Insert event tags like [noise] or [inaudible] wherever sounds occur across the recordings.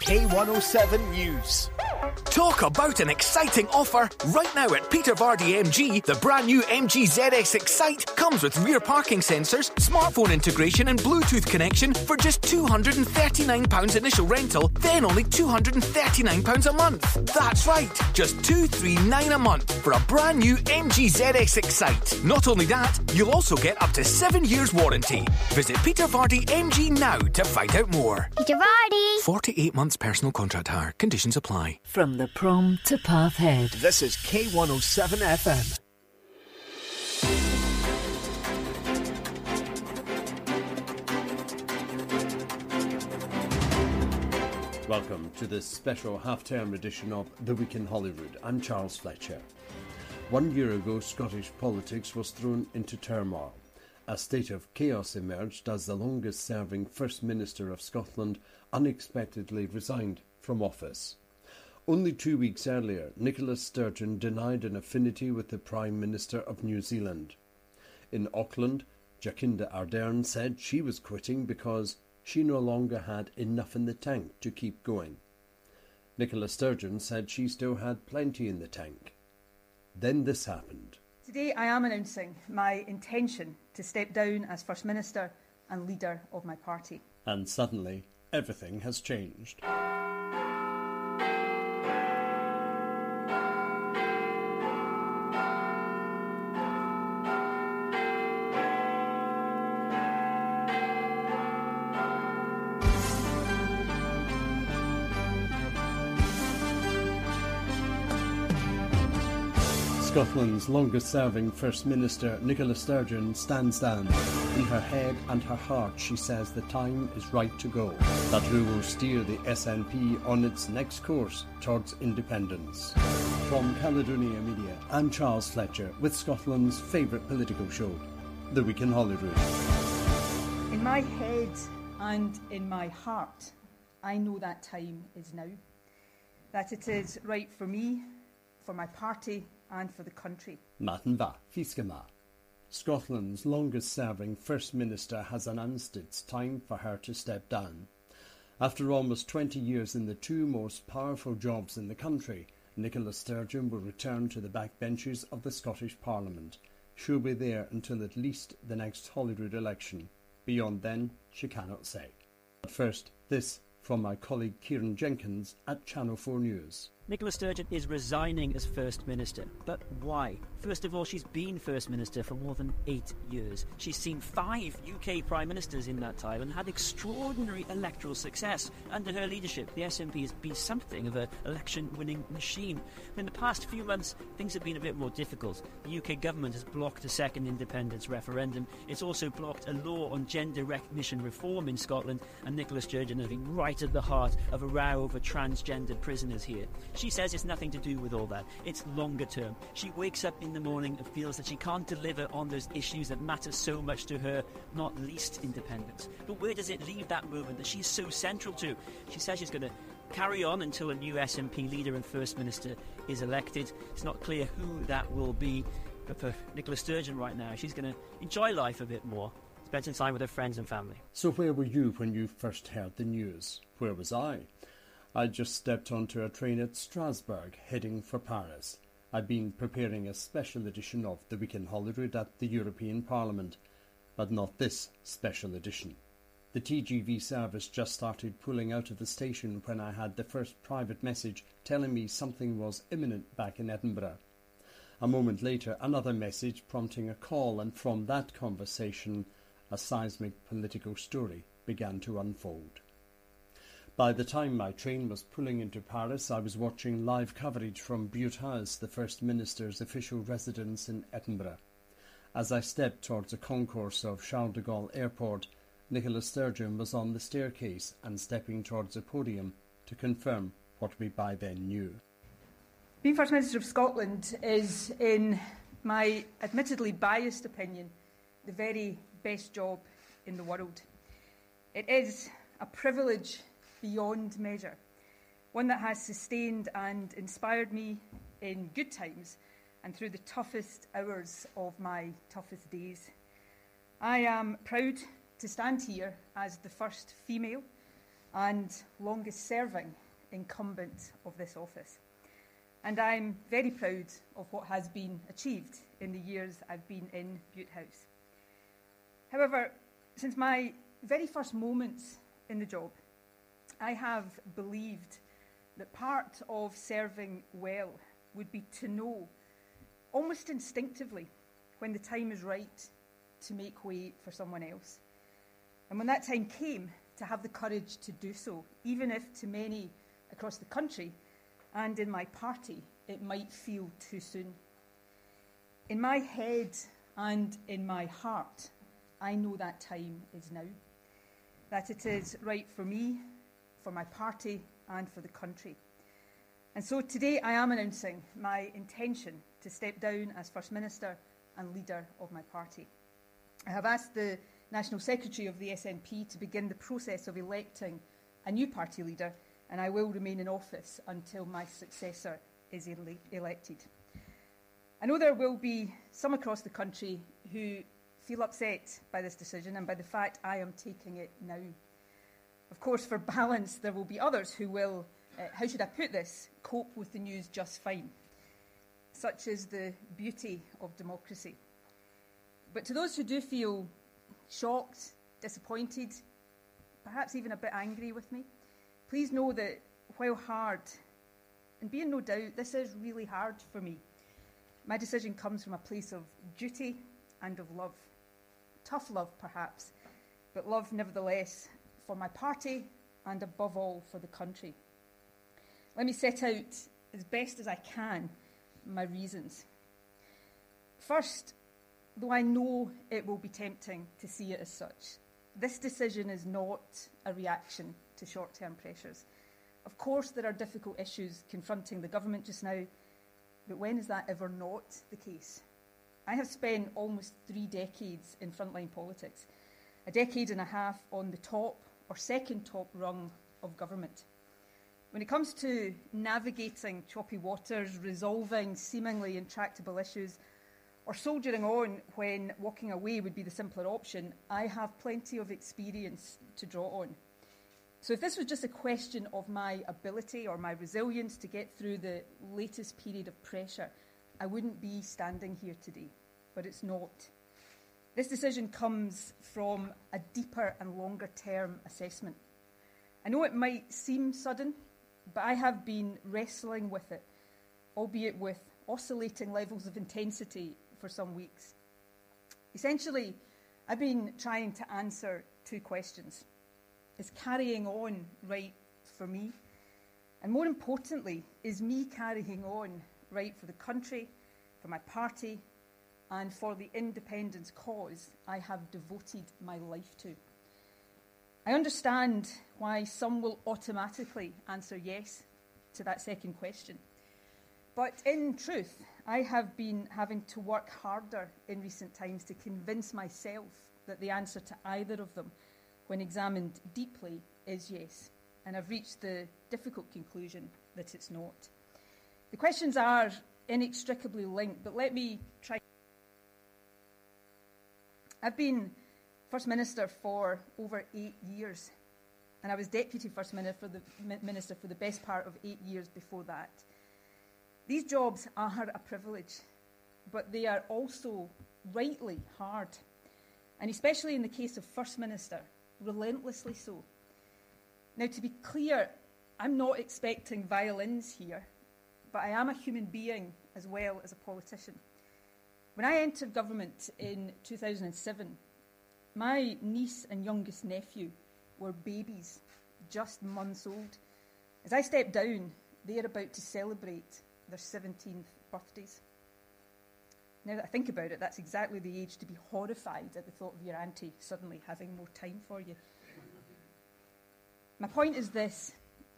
K107 News. Talk about an exciting offer! Right now at Peter Vardy MG, the brand new MG ZS Excite comes with rear parking sensors, smartphone integration, and Bluetooth connection for just £239 initial rental, then only £239 a month. That's right, just £239 a month for a brand new MG ZS Excite. Not only that, you'll also get up to seven years warranty. Visit Peter Vardy MG now to find out more. Peter Vardy! 48 months personal contract hire. Conditions apply. From the prom to Pathhead. This is K107 FM. Welcome to this special half-term edition of The Week in Holyrood. I'm Charles Fletcher. One year ago, Scottish politics was thrown into turmoil. A state of chaos emerged as the longest-serving First Minister of Scotland unexpectedly resigned from office. Only two weeks earlier, Nicola Sturgeon denied an affinity with the Prime Minister of New Zealand. In Auckland, Jacinda Ardern said she was quitting because she no longer had enough in the tank to keep going. Nicola Sturgeon said she still had plenty in the tank. Then this happened. Today I am announcing my intention to step down as First Minister and leader of my party. And suddenly, everything has changed. Scotland's longest serving First Minister, Nicola Sturgeon, stands down. In her head and her heart, she says the time is right to go. That who will steer the SNP on its next course towards independence. From Caledonia Media, I'm Charles Fletcher with Scotland's favourite political show, The Week in Holyrood. In my head and in my heart, I know that time is now. That it is right for me, for my party, and for the country. Matanva Fiskema. Scotland's longest serving First Minister has announced it's time for her to step down. After almost 20 years in the two most powerful jobs in the country, Nicola Sturgeon will return to the backbenches of the Scottish Parliament. She'll be there until at least the next Holyrood election. Beyond then, she cannot say. But first, this from my colleague Kieran Jenkins at Channel 4 News. Nicola Sturgeon is resigning as First Minister. But why? First of all, she's been First Minister for more than eight years. She's seen five UK Prime Ministers in that time and had extraordinary electoral success. Under her leadership, the SNP has been something of an election winning machine. In the past few months, things have been a bit more difficult. The UK government has blocked a second independence referendum. It's also blocked a law on gender recognition reform in Scotland, and Nicola Sturgeon has been right at the heart of a row over transgender prisoners here. She says it's nothing to do with all that. It's longer term. She wakes up in the morning and feels that she can't deliver on those issues that matter so much to her, not least independence. But where does it leave that movement that she's so central to? She says she's going to carry on until a new SNP leader and First Minister is elected. It's not clear who that will be. But for Nicola Sturgeon right now, she's going to enjoy life a bit more, spend some time with her friends and family. So, where were you when you first heard the news? Where was I? I just stepped onto a train at Strasbourg, heading for Paris. I'd been preparing a special edition of The Weekend in Holyrood at the European Parliament, but not this special edition. The TGV service just started pulling out of the station when I had the first private message telling me something was imminent back in Edinburgh. A moment later, another message prompting a call, and from that conversation, a seismic political story began to unfold. By the time my train was pulling into Paris, I was watching live coverage from Bute House, the First Minister's official residence in Edinburgh. As I stepped towards the concourse of Charles de Gaulle Airport, Nicola Sturgeon was on the staircase and stepping towards the podium to confirm what we by then knew. Being First Minister of Scotland is, in my admittedly biased opinion, the very best job in the world. It is a privilege beyond measure, one that has sustained and inspired me in good times and through the toughest hours of my toughest days. I am proud to stand here as the first female and longest serving incumbent of this office. And I'm very proud of what has been achieved in the years I've been in Bute House. However, since my very first moments in the job, I have believed that part of serving well would be to know, almost instinctively, when the time is right to make way for someone else. And when that time came, to have the courage to do so, even if to many across the country and in my party it might feel too soon. In my head and in my heart, I know that time is now. That it is right for me, for my party, and for the country. And so today I am announcing my intention to step down as First Minister and leader of my party. I have asked the National Secretary of the SNP to begin the process of electing a new party leader, and I will remain in office until my successor is ele- elected. I know there will be some across the country who feel upset by this decision and by the fact I am taking it now. Of course, for balance, there will be others who will, uh, how should I put this, cope with the news just fine. Such is the beauty of democracy. But to those who do feel shocked, disappointed, perhaps even a bit angry with me, please know that while hard, and be in no doubt, this is really hard for me. My decision comes from a place of duty and of love. Tough love, perhaps, but love nevertheless for my party and above all for the country. Let me set out as best as I can my reasons. First, though I know it will be tempting to see it as such, this decision is not a reaction to short term pressures. Of course, there are difficult issues confronting the government just now, but when is that ever not the case? I have spent almost three decades in frontline politics, a decade and a half on the top or second top rung of government. When it comes to navigating choppy waters, resolving seemingly intractable issues, or soldiering on when walking away would be the simpler option, I have plenty of experience to draw on. So, if this was just a question of my ability or my resilience to get through the latest period of pressure, I wouldn't be standing here today. But it's not. This decision comes from a deeper and longer term assessment. I know it might seem sudden, but I have been wrestling with it, albeit with oscillating levels of intensity for some weeks. Essentially, I've been trying to answer two questions. Is carrying on right for me? And more importantly, is me carrying on right for the country, for my party, and for the independence cause I have devoted my life to? I understand why some will automatically answer yes to that second question. But in truth, I have been having to work harder in recent times to convince myself that the answer to either of them, when examined deeply, is yes. And I've reached the difficult conclusion that it's not. The questions are inextricably linked, but let me try. I've been First Minister for over eight years, and I was Deputy First Minister for the, Minister for the best part of eight years before that. These jobs are a privilege, but they are also rightly hard, and especially in the case of First Minister, relentlessly so. Now, to be clear, I'm not expecting violins here, but I am a human being as well as a politician. When I entered government in 2007, my niece and youngest nephew were babies, just months old. As I stepped down, they are about to celebrate their 17th birthdays. Now that I think about it, that's exactly the age to be horrified at the thought of your auntie suddenly having more time for you. My point is this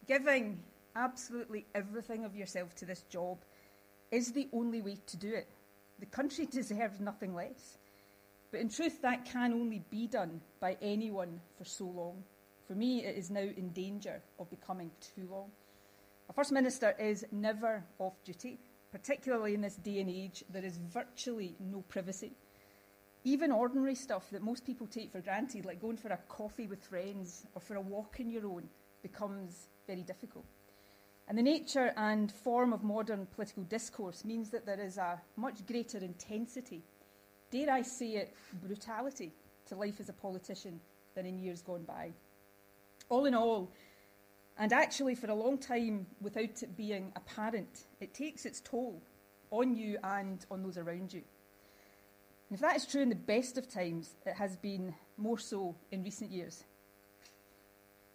giving absolutely everything of yourself to this job is the only way to do it. The country [laughs] deserves nothing less. But in truth, that can only be done by anyone for so long. For me, it is now in danger of becoming too long. A First Minister is never off duty, particularly in this day and age. There is virtually no privacy. Even ordinary stuff that most people take for granted, like going for a coffee with friends or for a walk on your own, becomes very difficult. And the nature and form of modern political discourse means that there is a much greater intensity, dare I say it, brutality to life as a politician than in years gone by. All in all, and actually for a long time without it being apparent, it takes its toll on you and on those around you. And if that is true in the best of times, it has been more so in recent years.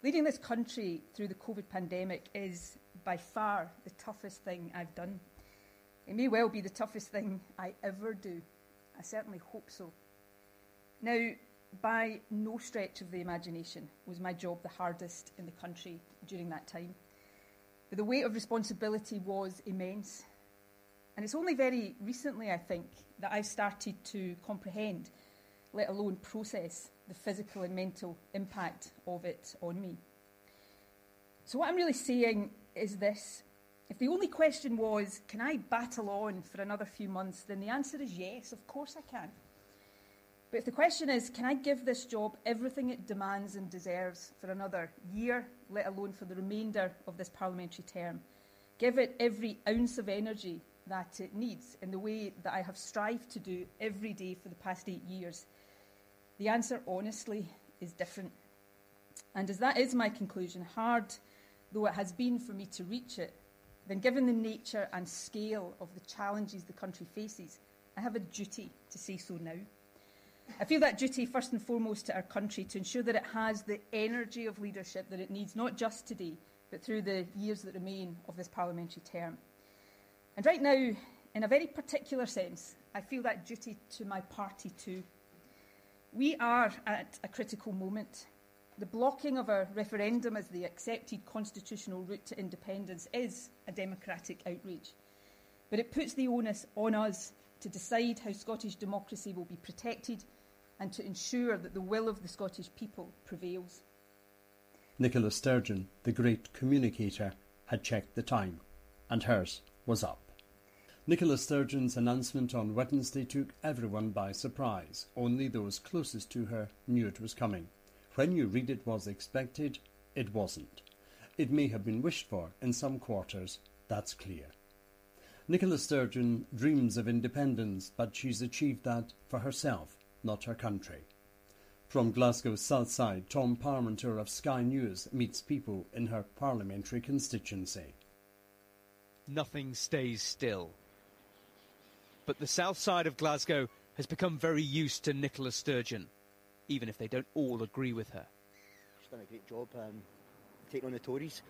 Leading this country through the COVID pandemic is by far the toughest thing I've done. It may well be the toughest thing I ever do. I certainly hope so. Now, by no stretch of the imagination was my job the hardest in the country during that time. But the weight of responsibility was immense. And it's only very recently, I think, that I've started to comprehend, let alone process, the physical and mental impact of it on me. So, what I'm really saying is this if the only question was, can I battle on for another few months, then the answer is yes, of course I can. But if the question is, can I give this job everything it demands and deserves for another year, let alone for the remainder of this parliamentary term? Give it every ounce of energy that it needs in the way that I have strived to do every day for the past eight years? The answer, honestly, is different. And as that is my conclusion, hard though it has been for me to reach it, then given the nature and scale of the challenges the country faces, I have a duty to say so now. I feel that duty first and foremost to our country to ensure that it has the energy of leadership that it needs, not just today, but through the years that remain of this parliamentary term. And right now, in a very particular sense, I feel that duty to my party too. We are at a critical moment. The blocking of a referendum as the accepted constitutional route to independence is a democratic outrage. But it puts the onus on us to decide how Scottish democracy will be protected and to ensure that the will of the Scottish people prevails. Nicola Sturgeon, the great communicator, had checked the time, and hers was up. Nicola Sturgeon's announcement on Wednesday took everyone by surprise. Only those closest to her knew it was coming. When you read it was expected, it wasn't. It may have been wished for in some quarters, that's clear. Nicola Sturgeon dreams of independence, but she's achieved that for herself, not her country. From Glasgow's south side, Tom Parmenter of Sky News meets people in her parliamentary constituency. Nothing stays still. But the south side of Glasgow has become very used to Nicola Sturgeon even if they don't all agree with her. She's done a great job um, taking on the Tories.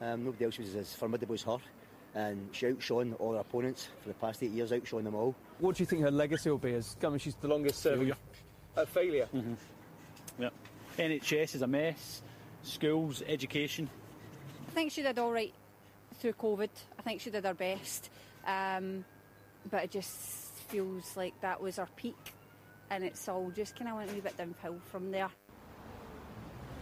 Um, nobody else was as formidable as her. And she outshone all her opponents for the past eight years, outshone them all. What do you think her legacy will be? As I mean, she's the longest serving. Failure. A failure. Mm-hmm. Yeah. NHS is a mess. Schools, education. I think she did all right through COVID. I think she did her best. Um, but it just feels like that was her peak and it's all just kind of went a wee bit downhill from there.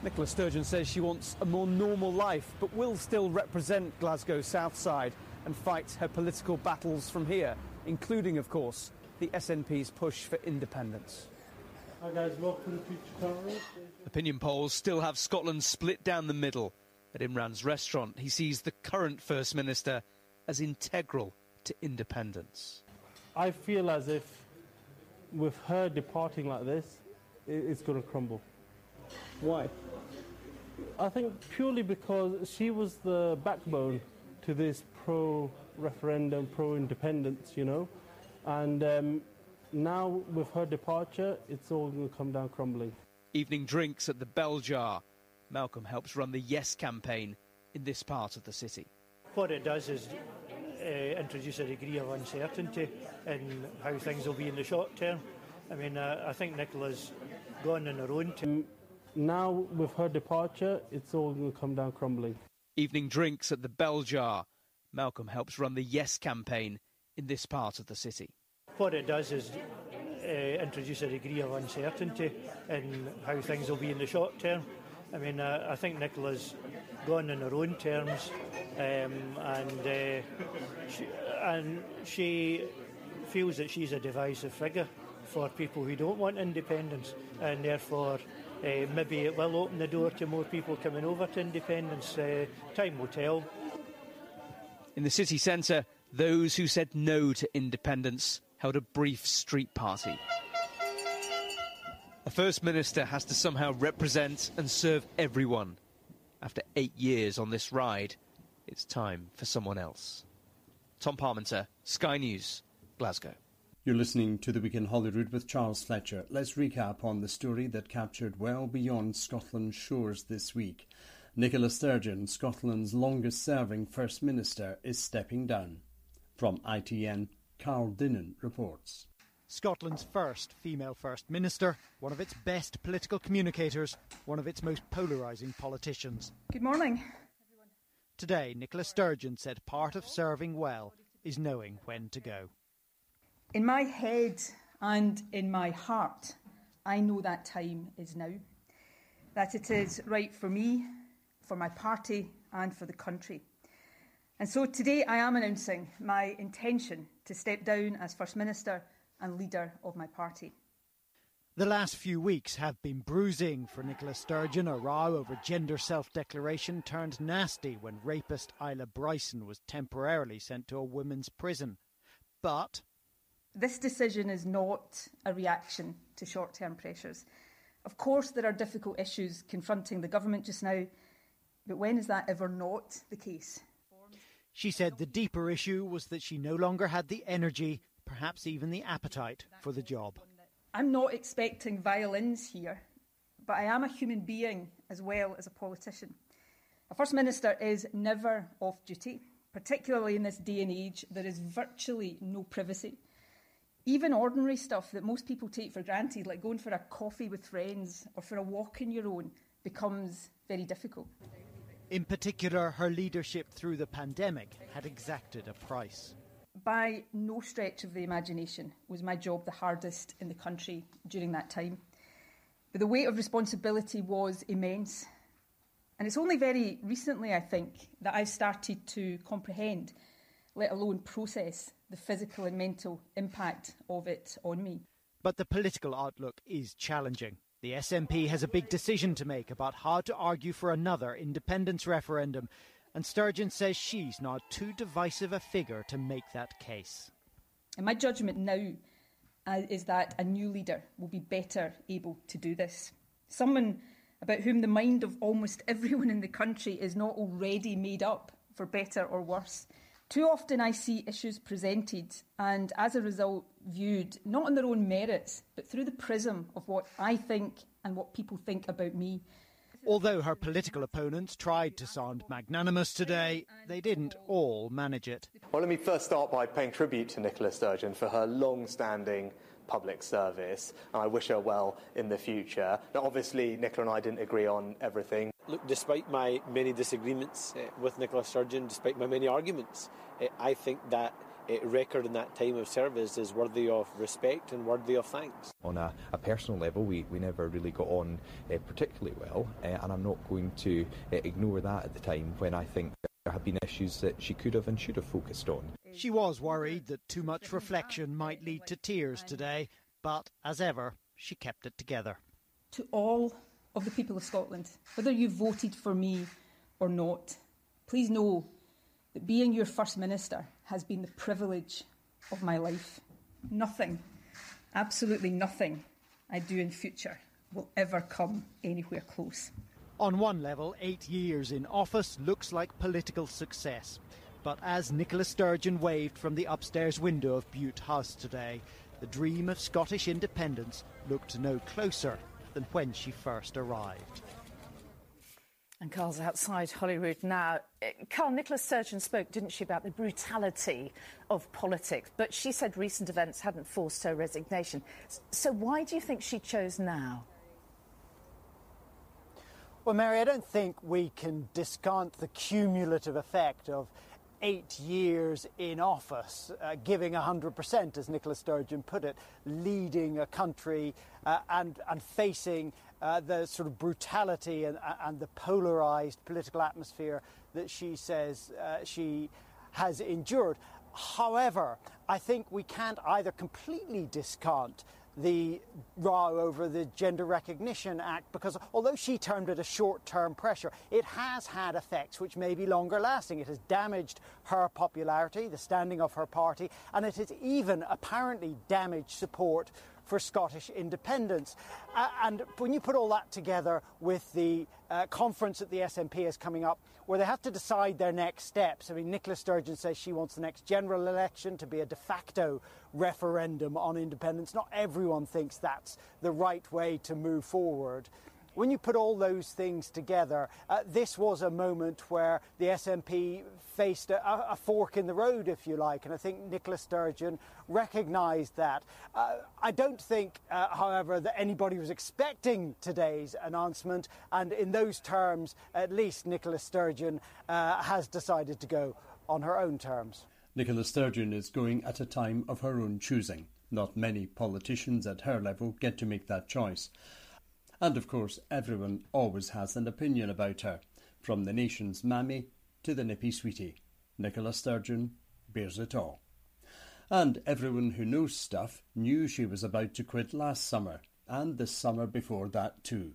Nicola Sturgeon says she wants a more normal life, but will still represent Glasgow south side and fight her political battles from here, including, of course, the SNP's push for independence. Hi guys, welcome to Future Opinion polls still have Scotland split down the middle. At Imran's restaurant, he sees the current First Minister as integral to independence. I feel as if with her departing like this, it's going to crumble. Why? I think purely because she was the backbone to this pro referendum, pro independence, you know. And um, now with her departure, it's all going to come down crumbling. Evening drinks at the Bell Jar. Malcolm helps run the Yes campaign in this part of the city. What it does is uh, introduce a degree of uncertainty in how things will be in the short term. I mean, uh, I think Nicola's gone on her own. T- now, with her departure, it's all going to come down crumbling. Evening drinks at the Bell Jar. Malcolm helps run the Yes campaign in this part of the city. What it does is uh, introduce a degree of uncertainty in how things will be in the short term. I mean, uh, I think Nicola's gone on her own terms, um, and uh, she, and she feels that she's a divisive figure for people who don't want independence, and therefore Uh, maybe it will open the door to more people coming over to independence. Uh, time will tell. In the city centre, those who said no to independence held a brief street party. A First Minister has to somehow represent and serve everyone. After eight years on this ride, it's time for someone else. Tom Parmenter, Sky News, Glasgow. You're listening to The Week in Holyrood with Charles Fletcher. Let's recap on the story that captured well beyond Scotland's shores this week. Nicola Sturgeon, Scotland's longest serving First Minister, is stepping down. From ITN, Carl Dinnen reports. Scotland's first female First Minister, one of its best political communicators, one of its most polarising politicians. Good morning. Today, Nicola Sturgeon said part of serving well is knowing when to go. In my head and in my heart, I know that time is now. That it is right for me, for my party, and for the country. And so today I am announcing my intention to step down as First Minister and leader of my party. The last few weeks have been bruising for Nicola Sturgeon. A row over gender self declaration turned nasty when rapist Isla Bryson was temporarily sent to a women's prison. But. This decision is not a reaction to short term pressures. Of course, there are difficult issues confronting the government just now, but when is that ever not the case? She said the deeper issue was that she no longer had the energy perhaps even the appetite for the job. I'm not expecting violins here, but I am a human being as well as a politician. A First Minister is never off duty, particularly in this day and age. There is virtually no privacy. Even ordinary stuff that most people take for granted, like going for a coffee with friends or for a walk on your own, becomes very difficult. In particular, her leadership through the pandemic had exacted a price by no stretch of the imagination was my job the hardest in the country during that time. But the weight of responsibility was immense. And it's only very recently, I think, that I've started to comprehend, let alone process, the physical and mental impact of it on me. But the political outlook is challenging. The SNP has a big decision to make about how to argue for another independence referendum and Sturgeon says she's not too divisive a figure to make that case. And my judgment now uh, is that a new leader will be better able to do this. Someone about whom the mind of almost [laughs] everyone in the country is not already made up, for better or worse. Too often I see issues presented and, as a result, viewed not on their own merits, but through the prism of what I think and what people think about me. Although her political opponents tried to sound magnanimous today, they didn't all manage it. Well, let me first start by paying tribute to Nicola Sturgeon for her long standing public service, and I wish her well in the future. Now, obviously, Nicola and I didn't agree on everything. Look, despite my many disagreements uh, with Nicola Sturgeon, despite my many arguments, uh, I think that record in that time of service is worthy of respect and worthy of thanks. On a, a personal level, we, we never really got on uh, particularly well, uh, and I'm not going to uh, ignore that at the time when I think there have been issues that she could have and should have focused on. She was worried that too much reflection might lead to tears today, but as ever, she kept it together. To all of the people of Scotland, whether you voted for me or not, please know that being your First Minister has been the privilege of my life. Nothing, absolutely nothing I do in future will ever come anywhere close. On one level, eight years in office looks like political success. But as Nicola Sturgeon waved from the upstairs window of Bute House today, the dream of Scottish independence looked no closer than when she first arrived. And Carl's outside Holyrood now. Eh, Carl, Nicola Sturgeon spoke, didn't she, about the brutality of politics, but she said recent events hadn't forced her resignation. So why do you think she chose now? Well, Mary, I don't think we can discount the cumulative effect of eight years in office, uh, giving 100%, as Nicola Sturgeon put it, leading a country uh, and, and facing uh, the sort of brutality and, and, the polarised political atmosphere that she says uh, she has endured. However, I think we can't either completely discount the row over the Gender Recognition Act because although she termed it a short term pressure, it has had effects which may be longer lasting. It has damaged her popularity, the standing of her party, and it has even apparently damaged support for Scottish independence. Uh, and when you put all that together with the uh, conference that the SNP is coming up, where they have to decide their next steps. I mean, Nicola Sturgeon says she wants the next general election to be a de facto referendum on independence. Not everyone thinks that's the right way to move forward. When you put all those things together, uh, this was a moment where the SNP faced a, a, fork in the road, if you like, and I think Nicola Sturgeon recognised that. Uh, I don't think, uh, however, that anybody was expecting today's announcement, and in those terms, at least Nicola Sturgeon uh, has decided to go on her own terms. Nicola Sturgeon is going at a time of her own choosing. Not many politicians at her level get to make that choice. And of course, everyone always has an opinion about her, from the nation's mammy to the nippy sweetie. Nicola Sturgeon bears it all. And everyone who knows stuff knew she was about to quit last summer, and the summer before that too.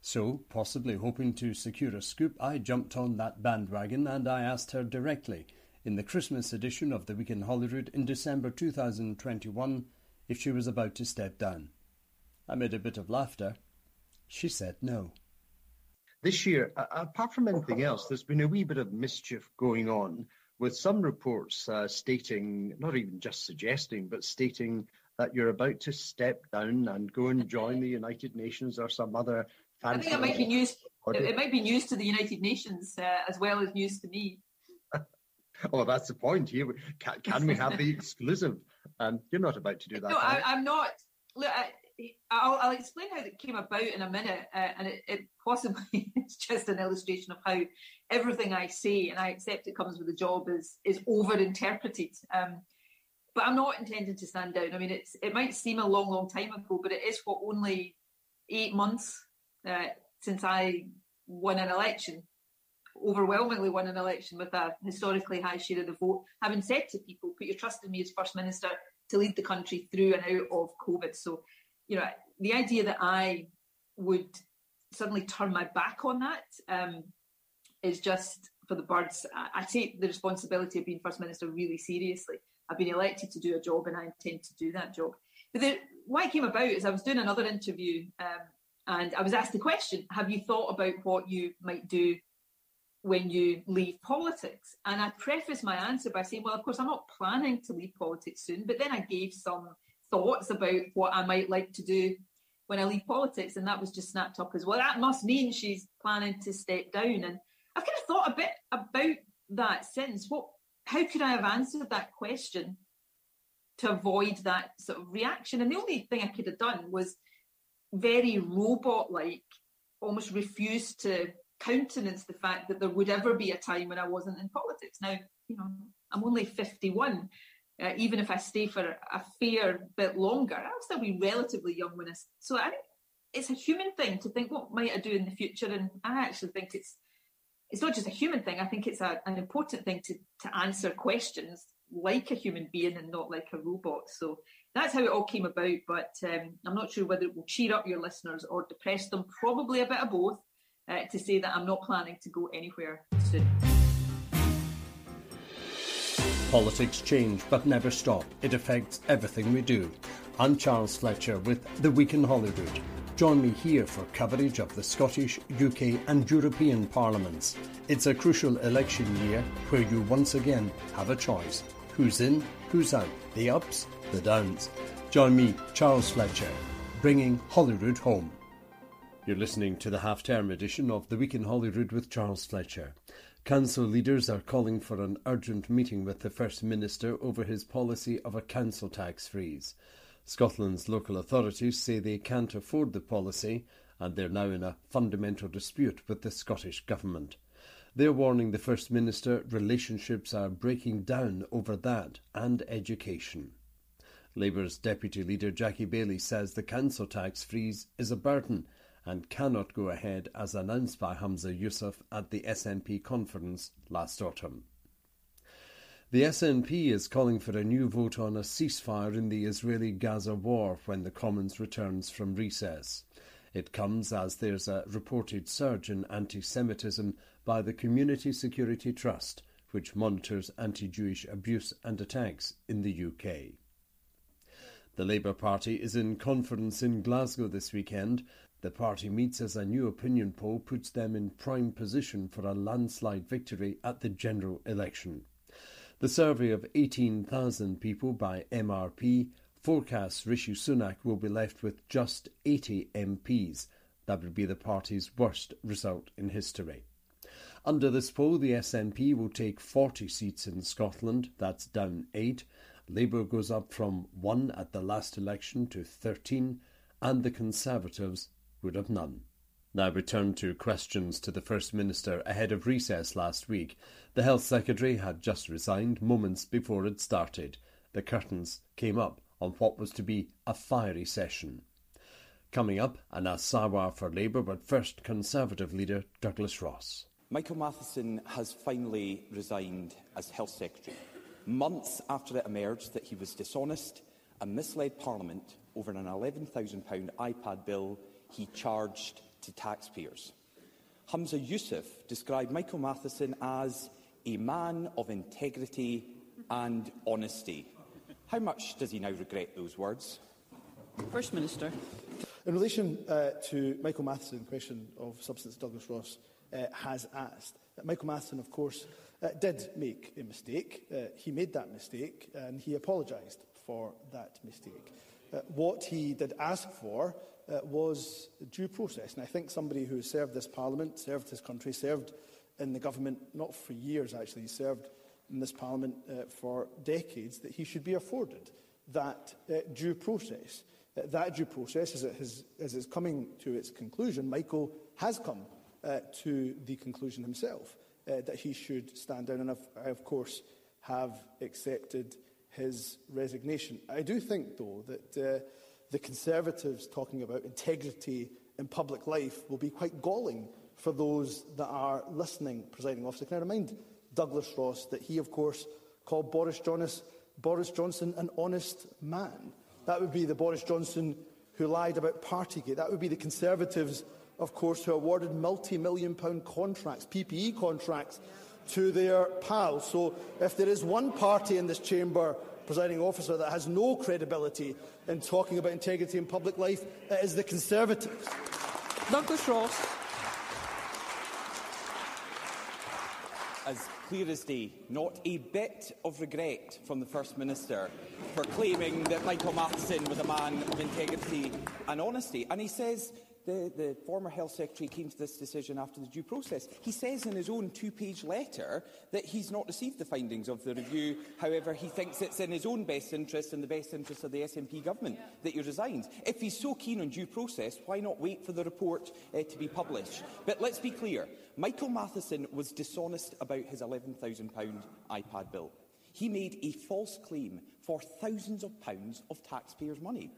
So, possibly hoping to secure a scoop, I jumped on that bandwagon and I asked her directly, in the Christmas edition of the Week in Holyrood in December 2021, if she was about to step down. Amid a bit of laughter, she said no. This year, apart from anything else, there's been a wee bit of mischief going on with some reports uh, stating, not even just suggesting, but stating that you're about to step down and go and join the United Nations or some other fancy. I think it might be news. It, it, might be news to the United Nations uh, as well as news to me. [laughs] oh, that's the point. Here, can, can we have the [laughs] exclusive? And um, you're not about to do that. No, I, am not. Look, I, I'll, I'll, explain how it came about in a minute, uh, and it, it possibly [laughs] it's just an illustration of how everything I say, and I accept it comes with the job, is is overinterpreted. Um, but I'm not intending to stand down. I mean, it's it might seem a long, long time ago, but it is what only eight months uh, since I won an election, overwhelmingly won an election with a historically high share of the vote, having said to people, "Put your trust in me as first minister." To lead the country through and out of COVID. So you know, the idea that I would suddenly turn my back on that um, is just for the birds. I, I, take the responsibility of being First Minister really seriously. I've been elected to do a job and I intend to do that job. But the, why it came about is I was doing another interview um, and I was asked the question Have you thought about what you might do when you leave politics? And I prefaced my answer by saying, Well, of course, I'm not planning to leave politics soon, but then I gave some thoughts about what I might like to do when I leave politics, and that was just snapped up as well. That must mean she's planning to step down. And I've kind of thought a bit about that since. What how could I have answered that question to avoid that sort of reaction? And the only thing I could have done was very robot like, almost refuse to countenance the fact that there would ever be a time when I wasn't in politics. Now, you know, I'm only 51 uh, even if I stay for a fair bit longer, I'll still be relatively young when I. So I think it's a human thing to think what might I do in the future, and I actually think it's it's not just a human thing. I think it's a, an important thing to to answer questions like a human being and not like a robot. So that's how it all came about. But um, I'm not sure whether it will cheer up your listeners or depress them. Probably a bit of both. Uh, to say that I'm not planning to go anywhere soon. Politics change but never stop. It affects everything we do. I'm Charles Fletcher with The Week in Holyrood. Join me here for coverage of the Scottish, UK, and European parliaments. It's a crucial election year where you once again have a choice. Who's in, who's out, the ups, the downs. Join me, Charles Fletcher, bringing Holyrood home. You're listening to the half term edition of The Week in Holyrood with Charles Fletcher. Council leaders are calling for an urgent meeting with the First Minister over his policy of a council tax freeze. Scotland's local authorities say they can't afford the policy and they're now in a fundamental dispute with the Scottish Government. They're warning the First Minister relationships are breaking down over that and education. Labour's Deputy Leader Jackie Baillie says the council tax freeze is a burden and cannot go ahead as announced by Hamza Yousaf at the SNP conference last autumn. The SNP is calling for a new vote on a ceasefire in the Israeli Gaza war when the Commons returns from recess. It comes as there's a reported surge in anti Semitism by the Community Security Trust, which monitors anti Jewish abuse and attacks in the UK. The Labour Party is in conference in Glasgow this weekend. The party meets as a new opinion poll puts them in prime position for a landslide victory at the general election. The survey of 18,000 people by MRP forecasts Rishi Sunak will be left with just 80 MPs. That would be the party's worst result in history. Under this poll, the SNP will take 40 seats in Scotland, that's down 8. Labour goes up from 1 at the last election to 13, and the Conservatives would have none. Now we turn to questions to the First Minister ahead of recess last week. The Health Secretary had just resigned moments before it started. The curtains came up on what was to be a fiery session. Coming up, Anas Sarwar for Labour, but first Conservative leader Douglas Ross. Michael Matheson has finally resigned as Health Secretary, months after it emerged that he was dishonest and misled Parliament over an £11,000 iPad bill he charged to taxpayers. Hamza Youssef described Michael Matheson as a man of integrity and honesty. How much does he now regret those words? First Minister. In relation uh, to Michael Matheson's question of substance Douglas Ross uh, has asked, uh, Michael Matheson, of course, uh, did make a mistake. Uh, he made that mistake and he apologised for that mistake. Uh, what he did ask for uh, was due process. And I think somebody who served this Parliament, served his country, served in the government, not for years actually, he served in this Parliament uh, for decades, that he should be afforded that uh, due process. Uh, that due process, as it, has, as it's coming to its conclusion, Michael has come uh, to the conclusion himself uh, that he should stand down. And I've, I, of course, have accepted his resignation. I do think, though, that uh, the Conservatives talking about integrity in public life will be quite galling for those that are listening, presiding officer. Can I remind Douglas Ross that he, of course, called Boris, Jonas, Boris Johnson an honest man? That would be the Boris Johnson who lied about Partygate. That would be the Conservatives, of course, who awarded multi-million pound contracts, PPE contracts, to their pals. So if there is one party in this chamber presiding officer that has no credibility in talking about integrity in public life it is the Conservatives. Douglas Ross. As clear as day, not a bit of regret from the First Minister for claiming that Michael Matheson was a man of integrity and honesty. And he says the, the former Health Secretary came to this decision after the due process. He says in his own two-page letter that he's not received the findings of the review. However, he thinks it's in his own best interest and the best interest of the SNP government yeah. that he resigns. If he's so keen on due process, why not wait for the report uh, to be published? But let's be clear. Michael Matheson was dishonest about his £11,000 iPad bill. He made a false claim for thousands of pounds of taxpayers' money.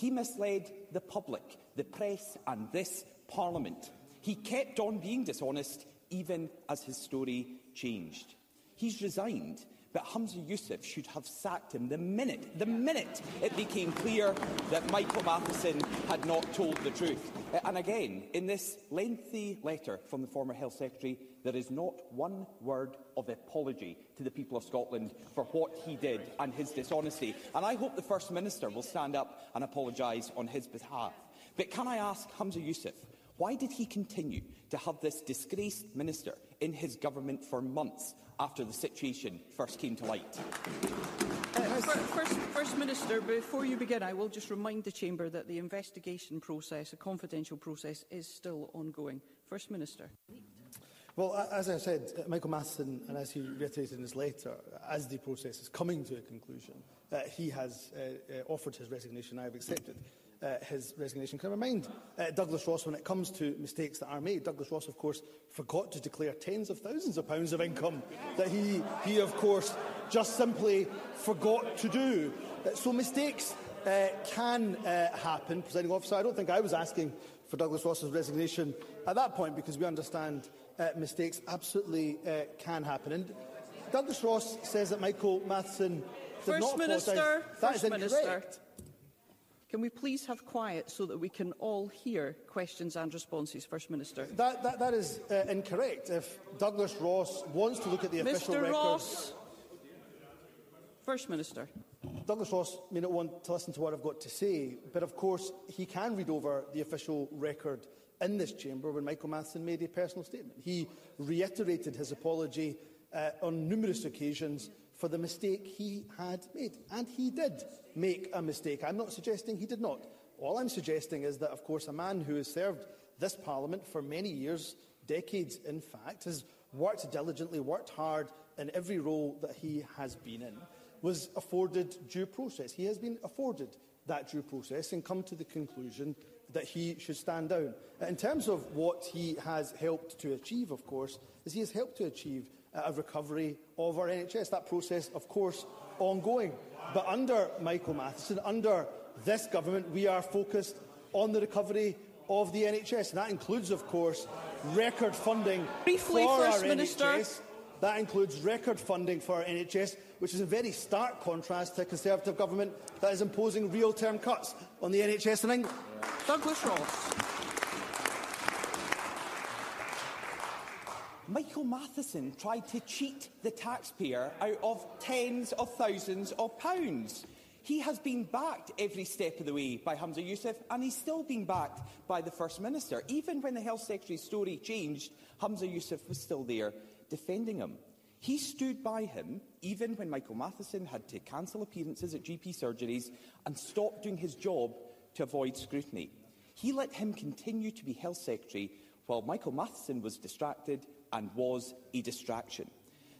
He misled the public, the press and this Parliament. He kept on being dishonest even as his story changed. He's resigned, but Hamza Yousaf should have sacked him the minute, the minute it became clear that Michael Matheson had not told the truth. Uh, and again, in this lengthy letter from the former Health Secretary, there is not one word of apology to the people of Scotland for what he did and his dishonesty. And I hope the First Minister will stand up and apologise on his behalf. But can I ask Hamza Yousaf, why did he continue to have this disgraced minister in his government for months after the situation first came to light? Uh, first, first Minister, before you begin, I will just remind the Chamber that the investigation process, a confidential process, is still ongoing. First Minister. Well, as I said, uh, Michael Matheson, and as he reiterated in his letter, as the process is coming to a conclusion, uh, he has uh, uh, offered his resignation. I have accepted uh, his resignation. Can I remind uh, Douglas Ross, when it comes to mistakes that are made, Douglas Ross, of course, forgot to declare tens of thousands of pounds of income that he, he of course, just simply forgot to do. Uh, so mistakes uh, can uh, happen, presiding officer. I don't think I was asking for Douglas Ross's resignation at that point because we understand uh, mistakes absolutely uh, can happen. And Douglas Ross says that Michael Matheson did First not Minister, apologise. That First is incorrect. Minister, can we please have quiet so that we can all hear questions and responses? First Minister. That, that, that is uh, incorrect. If Douglas Ross wants to look at the official Mr records... Ross. First Minister. Douglas Ross may not want to listen to what I've got to say, but of course he can read over the official record in this chamber when Michael Matheson made a personal statement. He reiterated his apology uh, on numerous occasions for the mistake he had made. And he did make a mistake. I'm not suggesting he did not. All I'm suggesting is that, of course, a man who has served this Parliament for many years, decades in fact, has worked diligently, worked hard in every role that he has been in, was afforded due process. He has been afforded that due process and come to the conclusion that he should stand down. In terms of what he has helped to achieve, of course, is he has helped to achieve a recovery of our NHS. That process, of course, ongoing. But under Michael Matheson, under this government, we are focused on the recovery of the NHS. And that includes, of course, record funding Briefly, for First our Minister. NHS. That includes record funding for our NHS, which is in very stark contrast to a Conservative government that is imposing real-term cuts on the NHS in England. Douglas Ross. Michael Matheson tried to cheat the taxpayer out of tens of thousands of pounds. He has been backed every step of the way by Hamza Yousaf, and he's still being backed by the First Minister. Even when the Health Secretary's story changed, Hamza Yousaf was still there defending him. He stood by him even when Michael Matheson had to cancel appearances at GP surgeries and stop doing his job to avoid scrutiny. He let him continue to be Health Secretary while Michael Matheson was distracted and was a distraction.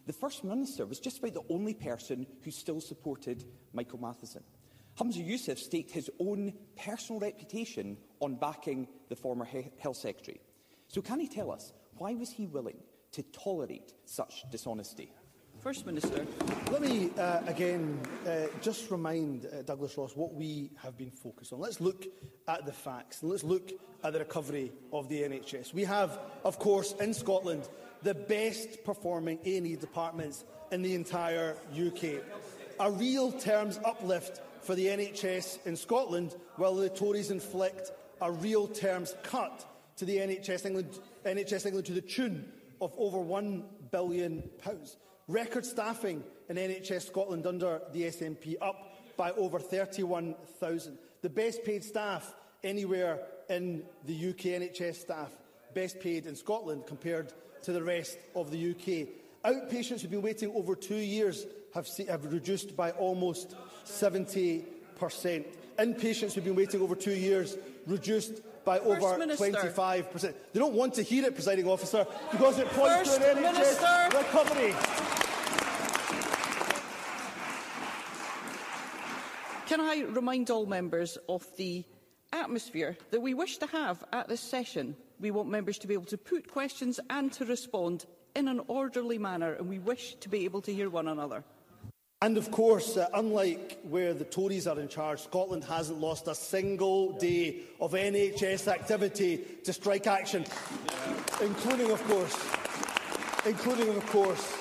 The First Minister was just about the only person who still supported Michael Matheson. Hamza Yousaf staked his own personal reputation on backing the former he Health Secretary. So can he tell us why was he willing to tolerate such dishonesty? First Minister. Let me uh, again uh, just remind uh, Douglas Ross what we have been focused on. Let's look at the facts and let's look at the recovery of the NHS. We have, of course, in Scotland, the best performing A&E departments in the entire UK. A real terms uplift for the NHS in Scotland, while the Tories inflict a real terms cut to the NHS England, NHS England to the tune of over £1 billion. Record staffing in NHS Scotland under the SNP up by over 31,000. The best paid staff anywhere in the UK NHS staff, best paid in Scotland compared to the rest of the UK. Outpatients who've been waiting over two years have, have reduced by almost 70%. Inpatients who've been waiting over two years reduced by First over Minister. 25%. They don't want to hear it, presiding officer, because it points First to an NHS Minister. recovery. Can I remind all members of the atmosphere that we wish to have at this session? We want members to be able to put questions and to respond in an orderly manner, and we wish to be able to hear one another. And of course, uh, unlike where the Tories are in charge, Scotland hasn't lost a single day of NHS activity to strike action, including, of course, including, of course,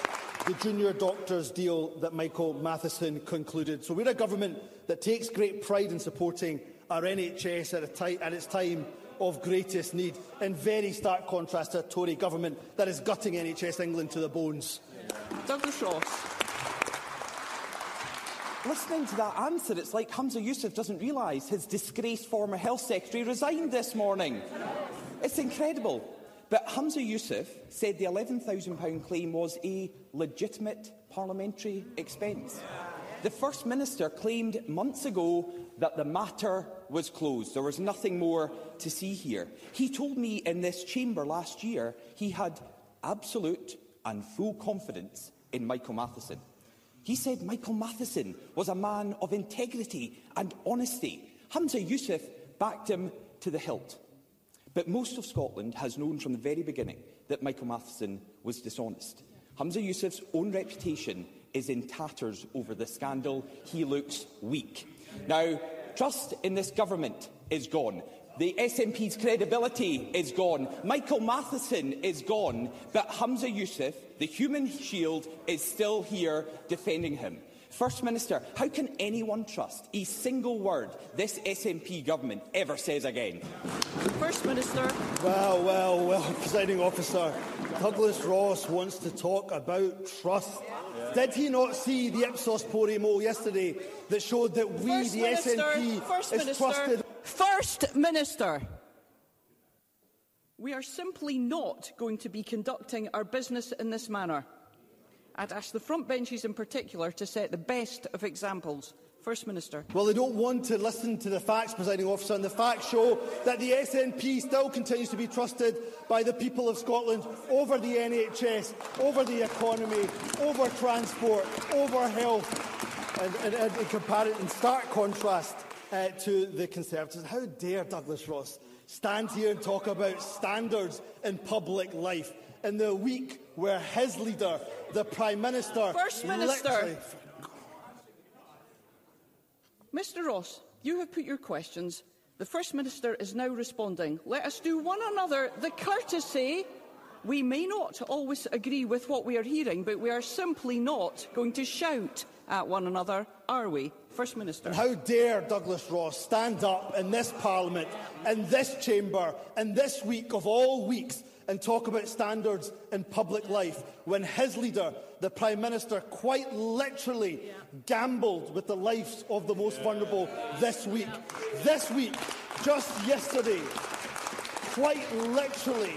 the junior doctors deal that Michael Matheson concluded. So we're a government that takes great pride in supporting our NHS at, a ti- at its time of greatest need, in very stark contrast to a Tory government that is gutting NHS England to the bones. Douglas Ross. Listening to that answer, it's like Hamza Yousaf doesn't realise his disgraced former health secretary resigned this morning. It's incredible. But Hamza Yousaf said the £11,000 claim was a legitimate parliamentary expense. The First Minister claimed months ago that the matter was closed. There was nothing more to see here. He told me in this chamber last year he had absolute and full confidence in Michael Matheson. He said Michael Matheson was a man of integrity and honesty. Hamza Yousaf backed him to the hilt. But most of Scotland has known from the very beginning that Michael Matheson was dishonest. Hamza Yousaf's own reputation is in tatters over the scandal. He looks weak. Now, trust in this government is gone. The SNP's credibility is gone. Michael Matheson is gone. But Hamza Yousaf, the human shield, is still here defending him. First Minister, how can anyone trust a single word this SNP government ever says again? First Minister. Well, well, well, [laughs] presiding officer, Douglas Ross wants to talk about trust. Did he not see the Ipsos poll yesterday that showed that we, First the Minister, SNP, First is Minister, trusted? First Minister. We are simply not going to be conducting our business in this manner. I'd ask the front benches in particular to set the best of examples. First Minister. Well, they don't want to listen to the facts, presiding officer, and the facts show that the SNP still continues to be trusted by the people of Scotland over the NHS, over the economy, over transport, over health, and, and, and in, compar- in stark contrast uh, to the Conservatives. How dare Douglas Ross stand here and talk about standards in public life in the week where his leader, the Prime Minister, First Minister. Mr Ross, you have put your questions. The First Minister is now responding. Let us do one another the courtesy. We may not always agree with what we are hearing, but we are simply not going to shout at one another, are we? First Minister. And how dare Douglas Ross stand up in this Parliament, in this chamber, in this week of all weeks, and talk about standards in public life when his leader, the Prime Minister, quite literally gambled with the lives of the most vulnerable this week. This week, just yesterday, quite literally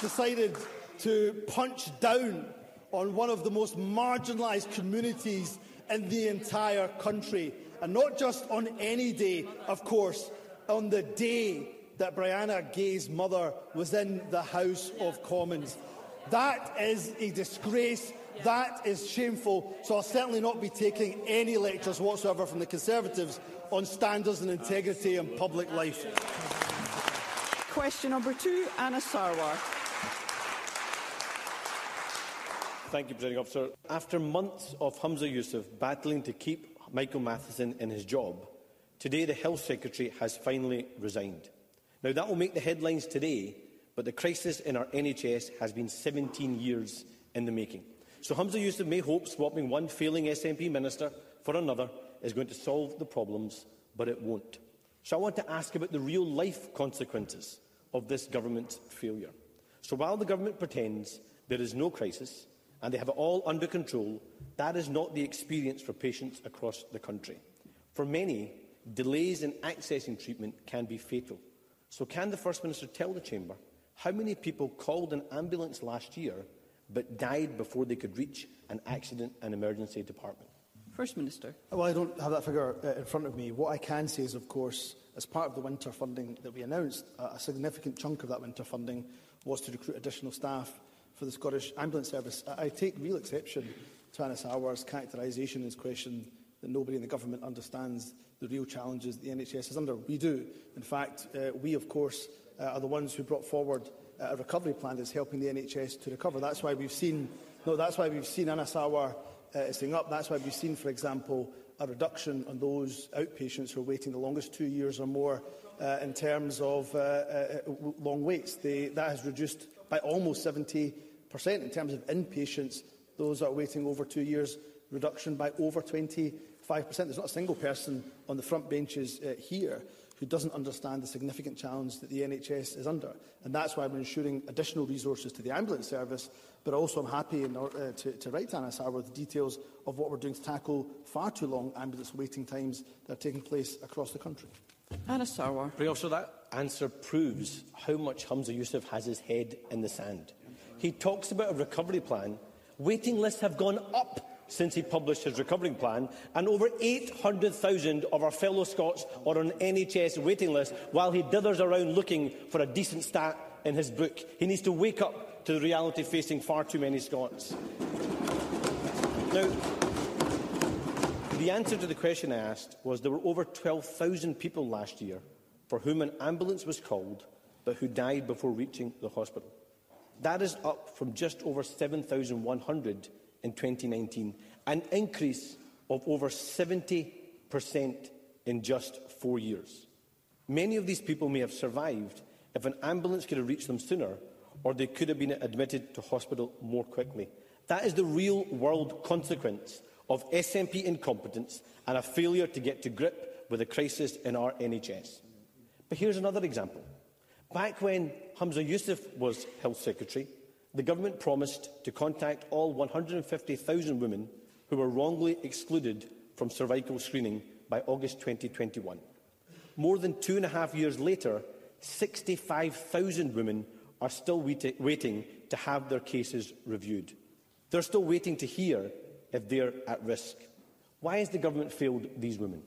decided to punch down on one of the most marginalised communities in the entire country. And not just on any day, of course, on the day that Brianna Ghey's mother was in the House of Commons. That is a disgrace. That is shameful. So I'll certainly not be taking any lectures whatsoever from the Conservatives on standards and integrity in public life. Question number two, Anas Sarwar. Thank you, Presiding Officer. After months of Hamza Yousaf battling to keep Michael Matheson in his job, today the Health Secretary has finally resigned. Now, that will make the headlines today, but the crisis in our NHS has been 17 years in the making. So Hamza Youssef may hope swapping one failing SNP minister for another is going to solve the problems, but it won't. So I want to ask about the real-life consequences of this government's failure. So while the government pretends there is no crisis and they have it all under control, that is not the experience for patients across the country. For many, delays in accessing treatment can be fatal. So can the First Minister tell the Chamber how many people called an ambulance last year but died before they could reach an accident and emergency department? First Minister. Well, I don't have that figure uh, in front of me. What I can say is, of course, as part of the winter funding that we announced, uh, a significant chunk of that winter funding was to recruit additional staff for the Scottish Ambulance Service. I, I take real exception to Anna Howar's characterisation in his question that nobody in the government understands the real challenges the NHS is under. We do. In fact, uh, we, of course, uh, are the ones who brought forward uh, a recovery plan that's helping the NHS to recover. That's why we've seen, no, that's why we've seen Anasawa uh, staying up. That's why we've seen, for example, a reduction on those outpatients who are waiting the longest two years or more uh, in terms of uh, uh, long waits. They, that has reduced by almost 70% in terms of inpatients. Those that are waiting over two years, reduction by over 20 25%. There's not a single person on the front benches uh, here who doesn't understand the significant challenge that the NHS is under. And that's why we're ensuring additional resources to the ambulance service, but also I'm happy in, uh, to, to write to Anas Sarwar with details of what we're doing to tackle far too long ambulance waiting times that are taking place across the country. Anas Sarwar. Bring officer, that answer proves how much Hamza Yousaf has his head in the sand. He talks about a recovery plan. Waiting lists have gone up since he published his recovery plan, and over 800,000 of our fellow Scots are on NHS waiting list while he dithers around looking for a decent stat in his book. He needs to wake up to the reality facing far too many Scots. Now, the answer to the question I asked was there were over 12,000 people last year for whom an ambulance was called but who died before reaching the hospital. That is up from just over 7,100 in 2019, an increase of over 70% in just four years. Many of these people may have survived if an ambulance could have reached them sooner or they could have been admitted to hospital more quickly. That is the real-world consequence of SNP incompetence and a failure to get to grip with the crisis in our NHS. But here's another example. Back when Hamza Youssef was Health Secretary, the Government promised to contact all 150,000 women who were wrongly excluded from cervical screening by August 2021. More than two and a half years later, 65,000 women are still waiting to have their cases reviewed. They're still waiting to hear if they're at risk. Why has the government failed these women?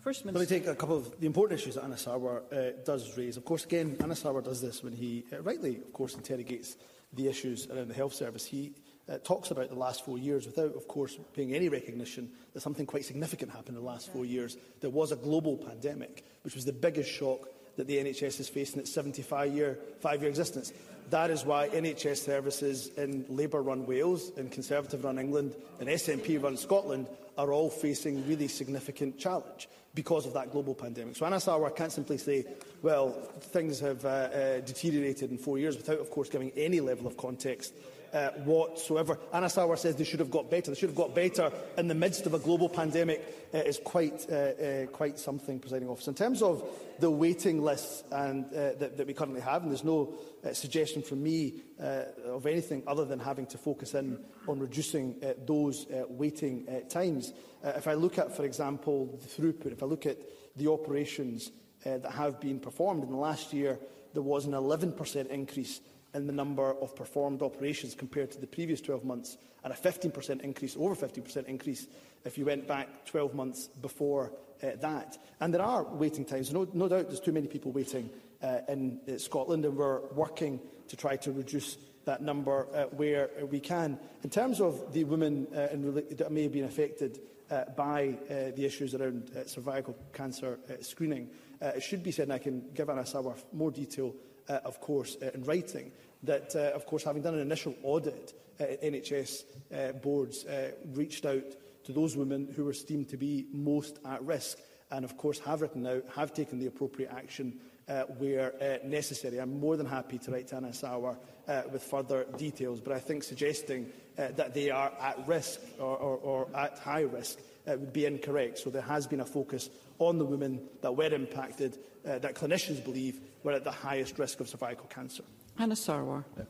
First Minister. Let me take a couple of the important issues that Anna Sarwar uh, does raise. Of course, again, Anna Sarwar does this when he uh, rightly, of course, interrogates the issues around the health service. He uh, talks about the last four years without, of course, paying any recognition that something quite significant happened in the last four years. There was a global pandemic, which was the biggest shock that the NHS has faced in its 75-year five-year existence. That is why NHS services in Labour-run Wales, in Conservative-run England and SNP-run Scotland are all facing really significant challenge because of that global pandemic. So Anasarwar can't simply say, well, things have uh, uh, deteriorated in four years without, of course, giving any level of context uh, whatsoever. Anna Sauer says they should have got better. They should have got better in the midst of a global pandemic uh, is quite, uh, uh, quite something, presiding officer. In terms of the waiting lists and, uh, that, that we currently have, and there's no uh, suggestion from me uh, of anything other than having to focus in on reducing uh, those uh, waiting uh, times. Uh, if I look at, for example, the throughput, if I look at the operations uh, that have been performed in the last year, there was an 11% increase in the number of performed operations compared to the previous 12 months, and a 15% increase, over 15% increase, if you went back 12 months before uh, that. And there are waiting times. No, no doubt there's too many people waiting uh, in uh, Scotland, and we're working to try to reduce that number uh, where we can. In terms of the women uh, that may have been affected uh, by uh, the issues around uh, cervical cancer uh, screening, uh, it should be said, and I can give Anna Sawaf more detail uh, of course, uh, in writing that, uh, of course, having done an initial audit uh, NHS uh, boards, uh, reached out to those women who were deemed to be most at risk and, of course, have written out, have taken the appropriate action uh, where uh, necessary. I'm more than happy to write to Anna Sauer uh, with further details, but I think suggesting uh, that they are at risk or, or, or at high risk uh, would be incorrect. So there has been a focus on the women that were impacted, uh, that clinicians believe were at the highest risk of cervical cancer. Hannah Sarwar. Yeah.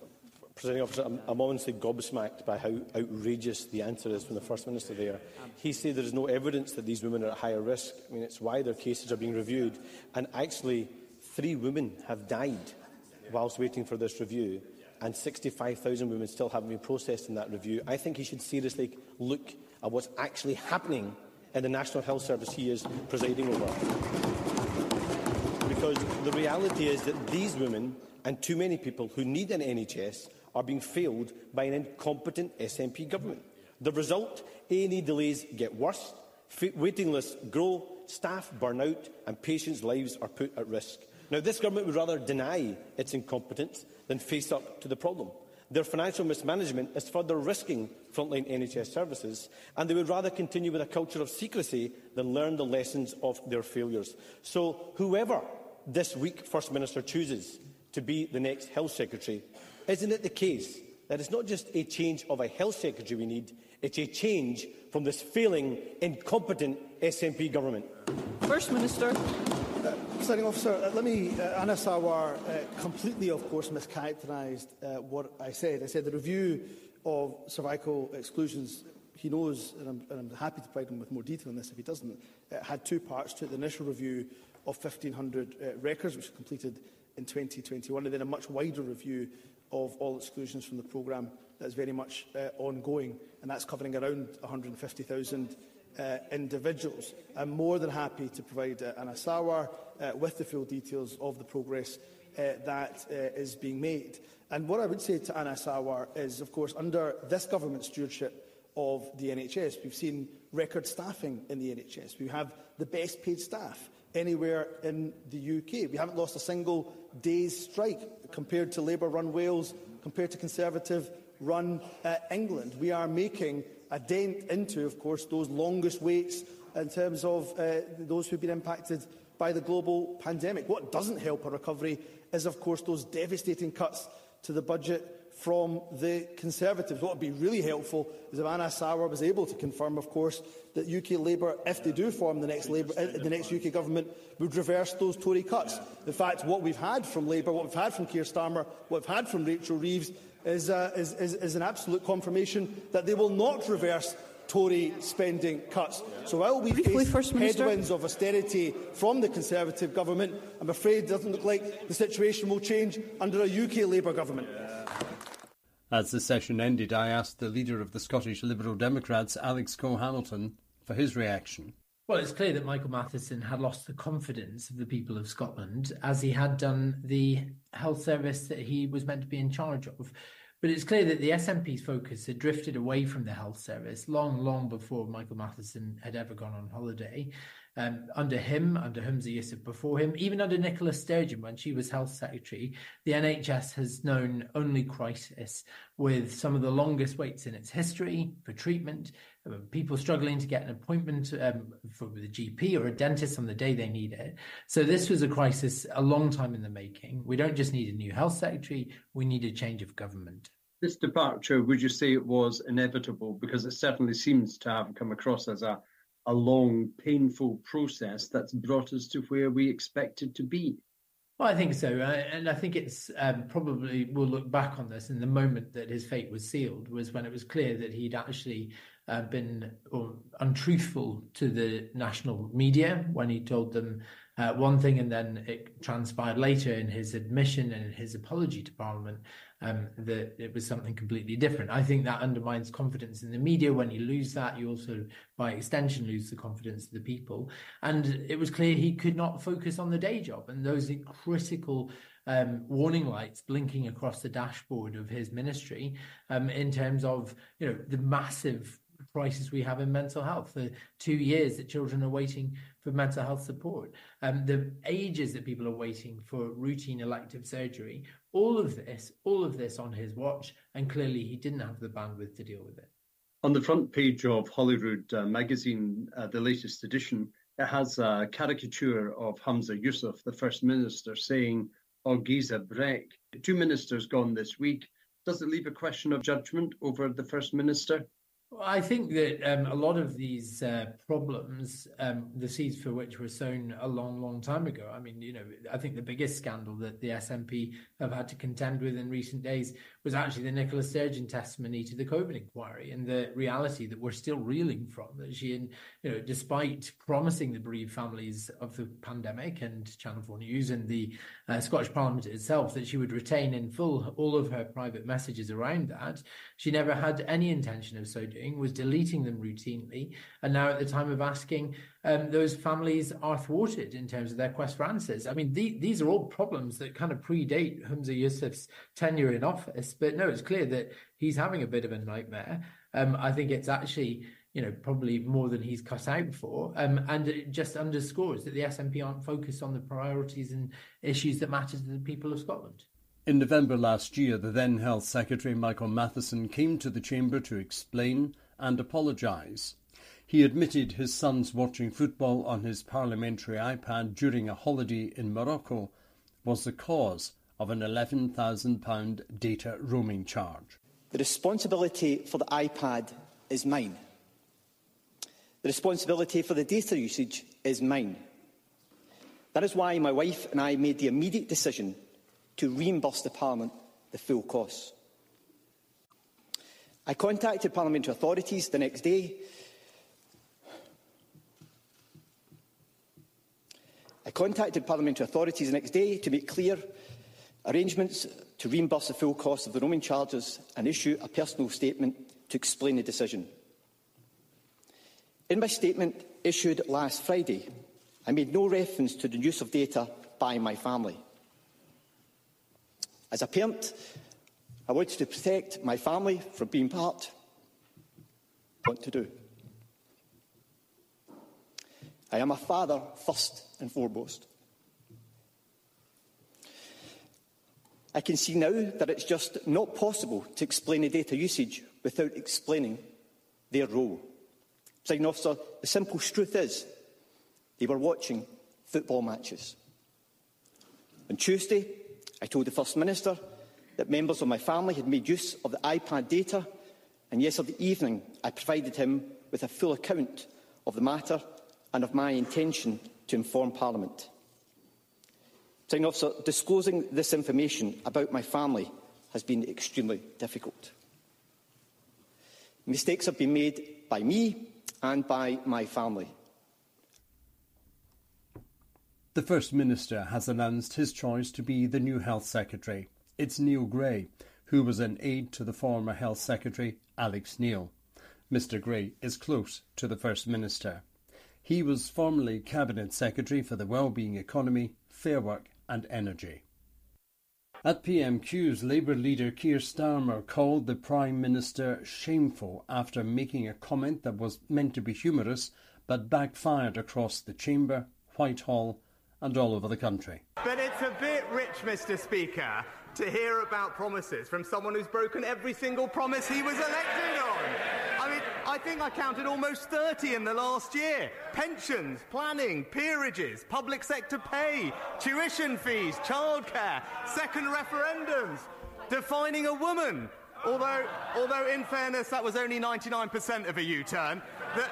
Presiding officer, I'm, I'm honestly gobsmacked by how outrageous the answer is from the First Minister there. He said there is no evidence that these women are at higher risk. I mean, it's why their cases are being reviewed. And actually, three women have died whilst waiting for this review, and 65,000 women still haven't been processed in that review. I think he should seriously look at what's actually happening in the National Health Service he is presiding over because the reality is that these women and too many people who need an NHS are being failed by an incompetent SNP government. The result, A&E delays get worse, waiting lists grow, staff burn out and patients' lives are put at risk. Now, this government would rather deny its incompetence than face up to the problem. Their financial mismanagement is further risking frontline NHS services, and they would rather continue with a culture of secrecy than learn the lessons of their failures. So whoever this week First Minister chooses to be the next Health Secretary Isn't it the case that it's not just a change of a health secretary we need, it's a change from this failing, incompetent SNP government? First Minister. Uh, Presiding officer, uh, let me, uh, Anas Sarwar uh, completely, of course, mischaracterised uh, what I said. I said the review of cervical exclusions, he knows, and I'm, and I'm happy to provide him with more detail on this if he doesn't, uh, had two parts to it. The initial review of 1,500 uh, records, which was completed in 2021, and then a much wider review of all exclusions from the programme that's very much uh, ongoing, and that's covering around 150,000 uh, individuals. I'm more than happy to provide uh, an ASAWAR uh, with the full details of the progress uh, that uh, is being made. And what I would say to Anna Sawar is, of course, under this government's stewardship of the NHS, we've seen record staffing in the NHS. We have the best paid staff anywhere in the UK. We haven't lost a single day's strike compared to Labour-run Wales, compared to Conservative-run uh, England. We are making a dent into, of course, those longest waits in terms of uh, those who've been impacted by the global pandemic. What doesn't help a recovery is, of course, those devastating cuts to the budget from the Conservatives. What would be really helpful is if Anas Sarwar was able to confirm, of course, that UK Labour, if they do form the next, Labour, uh, the next UK government, would reverse those Tory cuts. In fact, what we've had from Labour, what we've had from Keir Starmer, what we've had from Rachel Reeves is, uh, is, is, is an absolute confirmation that they will not reverse Tory spending cuts. So while we Briefly, face First Minister. headwinds of austerity from the Conservative government, I'm afraid it doesn't look like the situation will change under a UK Labour government. As the session ended, I asked the leader of the Scottish Liberal Democrats, Alex Cole-Hamilton, for his reaction. Well, it's clear that Michael Matheson had lost the confidence of the people of Scotland, as he had done the health service that he was meant to be in charge of. But it's clear that the SNP's focus had drifted away from the health service long, long before Michael Matheson had ever gone on holiday. Um, under him, under Humza Yousaf before him, even under Nicola Sturgeon when she was health secretary, the NHS has known only crisis with some of the longest waits in its history for treatment, uh, people struggling to get an appointment um, for with a GP or a dentist on the day they need it. So this was a crisis a long time in the making. We don't just need a new health secretary, we need a change of government. This departure, would you say it was inevitable? Because it certainly seems to have come across as a, a long, painful process that's brought us to where we expected to be. Well, I think so, and I think it's um, probably we'll look back on this. And the moment that his fate was sealed was when it was clear that he'd actually uh, been untruthful to the national media when he told them uh, one thing, and then it transpired later in his admission and his apology to Parliament um, that it was something completely different. I think that undermines confidence in the media. When you lose that, you also, by extension, lose the confidence of the people. And it was clear he could not focus on the day job and those critical um, warning lights blinking across the dashboard of his ministry um, in terms of you know the massive crisis we have in mental health. The two years that children are waiting for mental health support, um, the ages that people are waiting for routine elective surgery. All of this, all of this on his watch, and clearly he didn't have the bandwidth to deal with it. On the front page of Holyrood uh, magazine, uh, the latest edition, it has a caricature of Hamza Yousaf, the First Minister, saying, Orgiza Breck. Two ministers gone this week. Does it leave a question of judgment over the First Minister? Well, I think that um, a lot of these uh, problems, um, the seeds for which were sown a long, long time ago. I mean, you know, I think the biggest scandal that the SNP have had to contend with in recent days was actually the Nicola Sturgeon testimony to the COVID inquiry and the reality that we're still reeling from. That she, you know, despite promising the bereaved families of the pandemic and Channel 4 News and the uh, Scottish Parliament itself that she would retain in full all of her private messages around that, she never had any intention of so doing was deleting them routinely. And now, at the time of asking, um, those families are thwarted in terms of their quest for answers. I mean, the, these are all problems that kind of predate Humza Yousaf's tenure in office. But no, it's clear that he's having a bit of a nightmare. Um, I think it's actually you know, probably more than he's cut out for. Um, and it just underscores that the SNP aren't focused on the priorities and issues that matter to the people of Scotland. In November last year, the then Health Secretary Michael Matheson came to the Chamber to explain and apologise. He admitted his son's watching football on his parliamentary iPad during a holiday in Morocco was the cause of an £11,000 data roaming charge. The responsibility for the iPad is mine. The responsibility for the data usage is mine. That is why my wife and I made the immediate decision to reimburse the Parliament the full costs. I contacted parliamentary authorities the next day. I contacted parliamentary authorities the next day to make clear arrangements to reimburse the full cost of the roaming charges and issue a personal statement to explain the decision. In my statement issued last Friday, I made no reference to the use of data by my family. As a parent, I wanted to protect my family from being part. What to do? I am a father first and foremost. I can see now that it's just not possible to explain the data usage without explaining their role. Signing officer, the simple truth is they were watching football matches. On Tuesday, I told the First Minister that members of my family had made use of the iPad data, and yesterday evening I provided him with a full account of the matter and of my intention to inform Parliament. Presiding officer, disclosing this information about my family has been extremely difficult. Mistakes have been made by me and by my family. The First Minister has announced his choice to be the new Health Secretary. It's Neil Gray, who was an aide to the former Health Secretary, Alex Neil. Mr Gray is close to the First Minister. He was formerly Cabinet Secretary for the Wellbeing Economy, Fair Work and Energy. At PMQs, Labour leader Keir Starmer called the Prime Minister shameful after making a comment that was meant to be humorous but backfired across the Chamber, Whitehall, and all over the country. But it's a bit rich, Mr. Speaker, to hear about promises from someone who's broken every single promise he was elected on. I think I counted almost 30 in the last year. Pensions, planning, peerages, public sector pay, tuition fees, childcare, second referendums, defining a woman. Although, although in fairness, that was only 99% of a U-turn. The,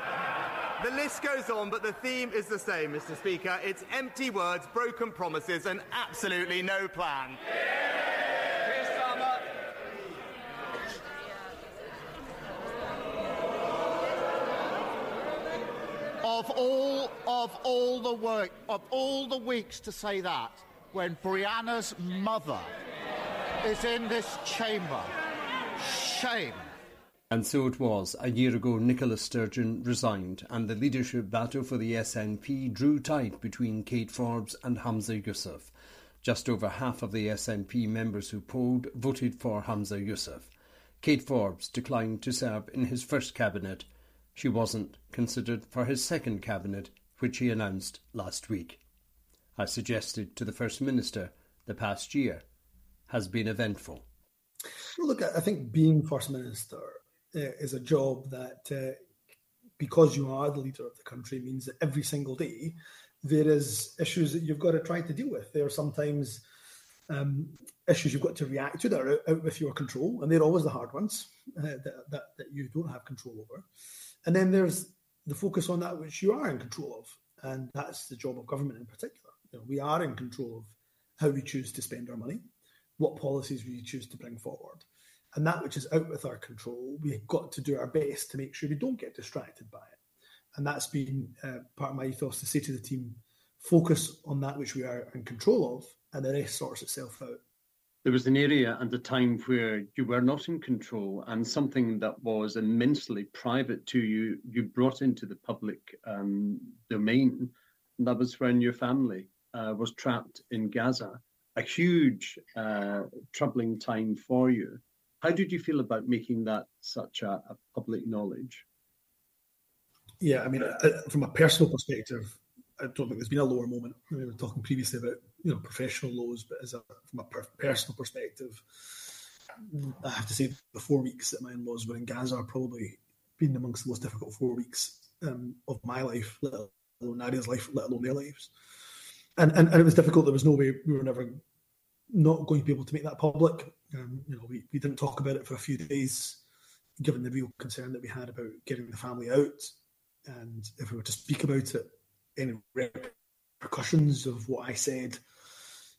the list goes on, but the theme is the same, Mr. Speaker. It's empty words, broken promises, and absolutely no plan. Of all of all the work of all the weeks to say that when Brianna's mother is in this chamber. Shame. And so it was. A year ago, Nicola Sturgeon resigned, and the leadership battle for the SNP drew tight between Kate Forbes and Hamza Yousaf. Just over half of the SNP members who polled voted for Hamza Yousaf. Kate Forbes declined to serve in his first cabinet. She wasn't considered for his second cabinet, which he announced last week. I suggested to the First Minister the past year has been eventful. Look, I think being First Minister uh, is a job that, uh, because you are the leader of the country, means that every single day there is issues that you've got to try to deal with. There are sometimes um, issues you've got to react to that are out, out with your control, and they're always the hard ones uh, that, that, that you don't have control over. And then there's the focus on that which you are in control of, and that's the job of government in particular. You know, we are in control of how we choose to spend our money, what policies we choose to bring forward, and that which is out with our control, we've got to do our best to make sure we don't get distracted by it. And that's been uh, part of my ethos to say to the team, focus on that which we are in control of, and the rest sorts itself out. There was an area and a time where you were not in control, and something that was immensely private to you, you brought into the public um, domain. And that was when your family uh, was trapped in Gaza. A huge, uh, troubling time for you. How did you feel about making that such a, a public knowledge? Yeah, I mean, uh, from a personal perspective, I don't think there's been a lower moment. We were talking previously about you know professional lows, but as a from a per- personal perspective, I have to say the four weeks that my in-laws were in Gaza are probably been amongst the most difficult four weeks um, of my life, let alone Nadia's life, let alone their lives. And, and and it was difficult. There was no way we were never not going to be able to make that public. Um, you know, we, we didn't talk about it for a few days, given the real concern that we had about getting the family out. And if we were to speak about it, any repercussions of what I said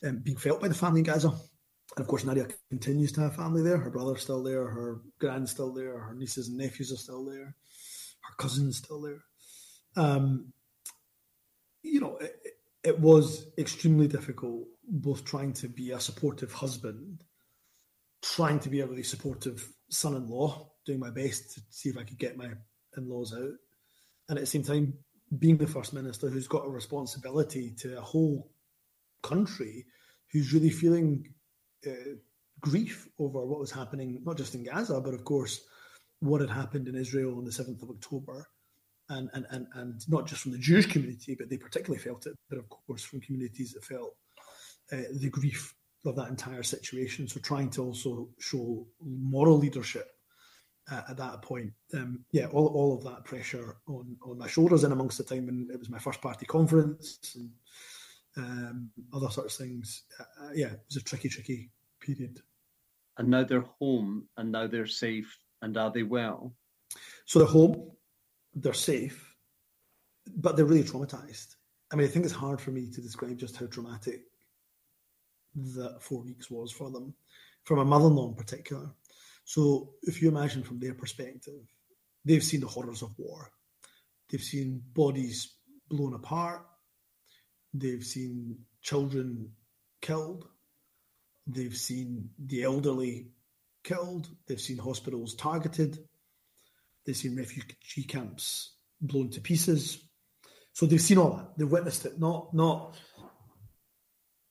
um, being felt by the family in Gaza. And of course, Nadia continues to have family there. Her brother's still there, her grand's still there, her nieces and nephews are still there, her cousin's still there. Um, you know, it, it was extremely difficult, both trying to be a supportive husband, trying to be a really supportive son in law, doing my best to see if I could get my in laws out, and at the same time, being the first minister who's got a responsibility to a whole country who's really feeling uh, grief over what was happening, not just in Gaza, but of course what had happened in Israel on the 7th of October. And, and, and, and not just from the Jewish community, but they particularly felt it, but of course from communities that felt uh, the grief of that entire situation. So trying to also show moral leadership uh, at that point. Um, yeah, all, all of that pressure on, on my shoulders and amongst the time when it was my first party conference and um, other sorts of things. Uh, yeah, it was a tricky, tricky period. And now they're home, and now they're safe, and are they well? So they're home, they're safe, but they're really traumatized. I mean, I think it's hard for me to describe just how traumatic that four weeks was for them, for my mother-in-law in particular. So if you imagine from their perspective, they've seen the horrors of war. They've seen bodies blown apart. They've seen children killed. They've seen the elderly killed. They've seen hospitals targeted. They've seen refugee camps blown to pieces. So they've seen all that. They've witnessed it, not not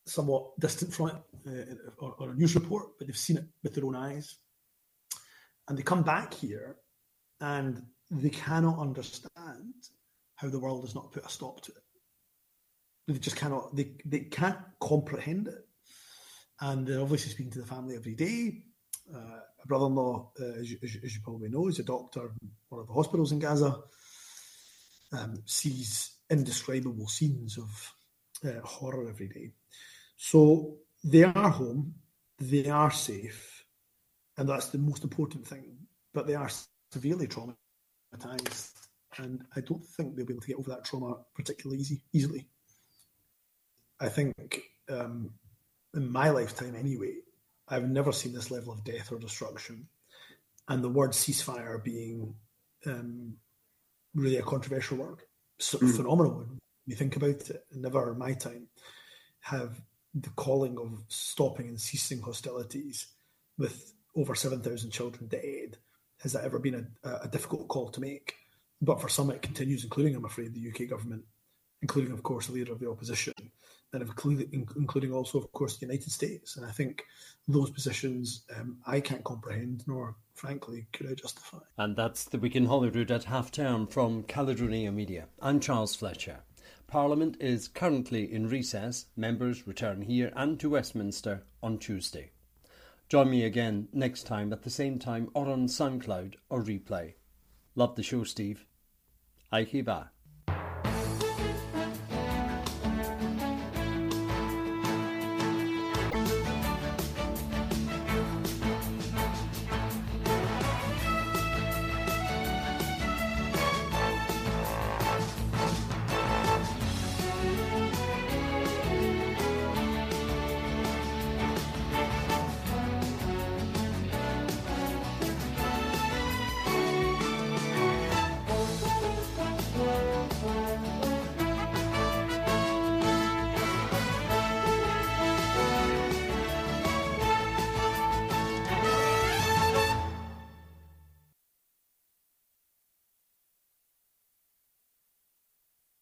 somewhat distant from it uh, or, or a news report, but they've seen it with their own eyes. And they come back here and they cannot understand how the world has not put a stop to it. They just cannot, they, they can't comprehend it. And they're obviously speaking to the family every day. Uh, my brother in law, uh, as, you, as, you, probably know, is a doctor in one of the hospitals in Gaza, um, sees indescribable scenes of uh, horror every day. So they are home, they are safe, and that's the most important thing. But they are severely traumatized, and I don't think they'll be able to get over that trauma particularly easy, easily. I think um, in my lifetime, anyway, I've never seen this level of death or destruction, and the word ceasefire being um, really a controversial word, so mm. phenomenal when you think about it. Never in my time have the calling of stopping and ceasing hostilities with over 7,000 children dead, has that ever been a, a, difficult call to make? But for some, it continues, including, I'm afraid, the UK government, including, of course, the leader of the opposition, and including, also, of course, the United States. And I think those positions um, I can't comprehend, nor, frankly, could I justify. And that's the Week in Holyrood at half term from Caledonia Media. I'm Charles Fletcher. Parliament is currently in recess. Members return here and to Westminster on Tuesday. Join me again next time at the same time or on SoundCloud or replay. Love the show, Steve. Aikiba.